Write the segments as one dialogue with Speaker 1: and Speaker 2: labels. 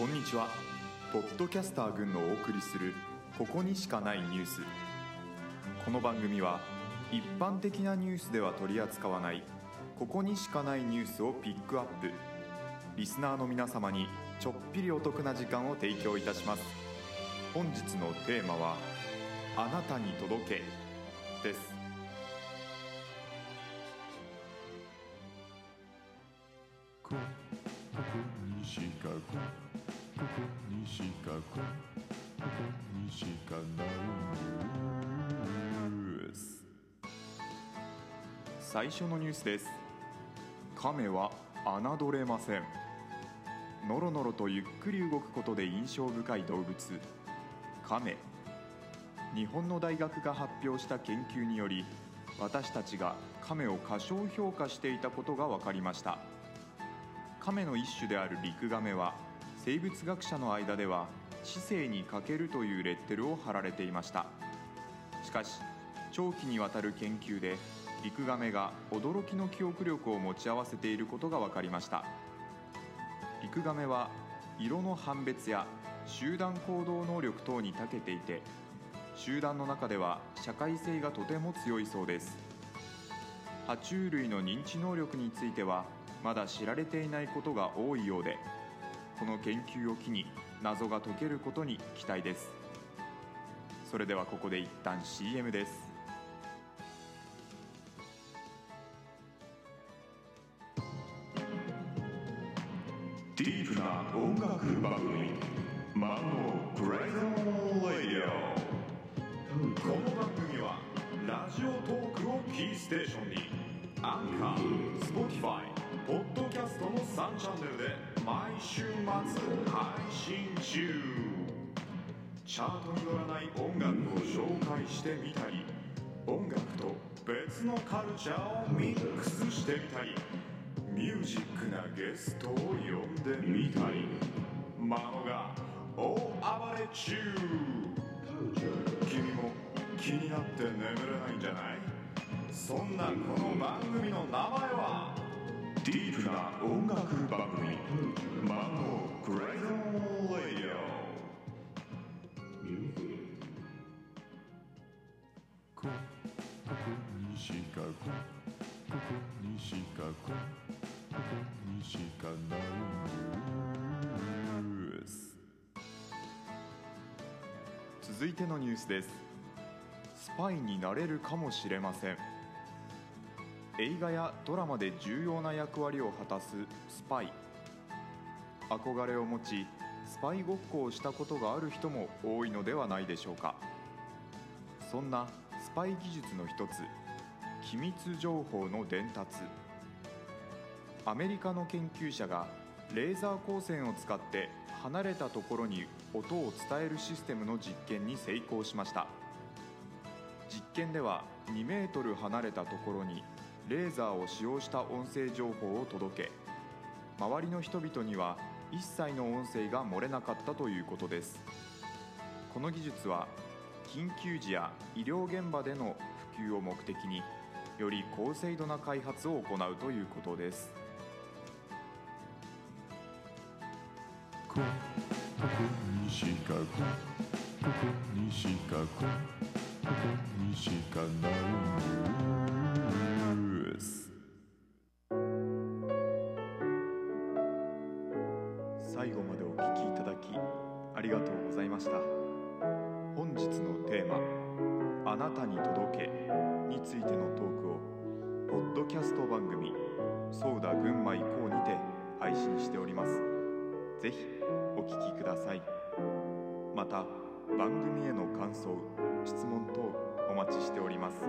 Speaker 1: こんにちは。ポッドキャスター群のお送りするここにしかないニュース。この番組は一般的なニュースでは取り扱わないここにしかないニュースをピックアップ。リスナーの皆様にちょっぴりお得な時間を提供いたします。本日のテーマはあなたに届けです。
Speaker 2: ここにしかここにしかここにしかない。ニュース
Speaker 1: 最初のニュースです亀は侮れませんのろのろとゆっくり動くことで印象深い。動物亀日本の大学が発表した研究により私たちが亀を過小評価してい。たことが分かりました亀の一種であるリクガメは生物学者の間では知性に欠けるというレッテルを貼られていました。しかし長期にわたる研究でリクガメが驚きの記憶力を持ち合わせていることが分かりました。リクガメは色の判別や集団行動能力等に長けていて集団の中では社会性がとても強いそうです。爬虫類の認知能力についてはまだ知られていないことが多いようでこの研究を機に謎が解けることに期待です。それではここで一旦 CM です。
Speaker 2: ディープな音楽番組。マンモグレード radio。
Speaker 1: この番組は Radiotalk をキーステーションに。 Anchor、Spotify、ポッドキャストの3チャンネル週末配信中チャートに乗らない音楽を紹介してみたり音楽と別のカルチャーをミックスしてみたりミュージックなゲストを呼んでみたり。マノが大暴れ中君も気になって眠れない。んじゃないそんなこの番
Speaker 2: ここにしかここにしかここにしかないニュース
Speaker 1: 続いてのニュースです。スパイになれるかもしれません。映画やドラマで重要な役割を果たすスパイ。憧れを持ちスパイごっこをしたことがある人も多いのではないでしょうか。そんなスパイ技術の一つ機密情報の伝達。アメリカの研究者がレーザー光線を使って離れたところに音を伝えるシステムの実験に成功しました。実験では2メートル離れたところにレーザーを使用した音声情報を届け周りの人々には一切の音声が漏れなかったということです。この技術は緊急時や医療現場での普及を目的により高精度な開発を行うということです。
Speaker 2: ここにしかここにしかここにしかないニュース
Speaker 1: 最後までお聞きいただきありがとうございました本日のテーマ「あなたに届け」についてのトークをポッドキャスト番組「ソーダ群馬以降」にて配信しております。ぜひお聞きください。また番組への感想質問等お待ちしております。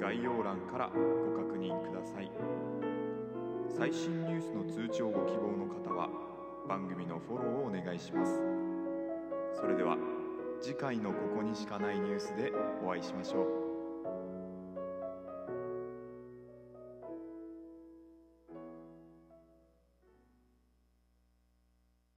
Speaker 1: 概要欄からご確認ください。最新ニュースの通知をご希望の方は番組のフォローをお願いします。それでは次回のここにしかないニュースでお会いしましょう。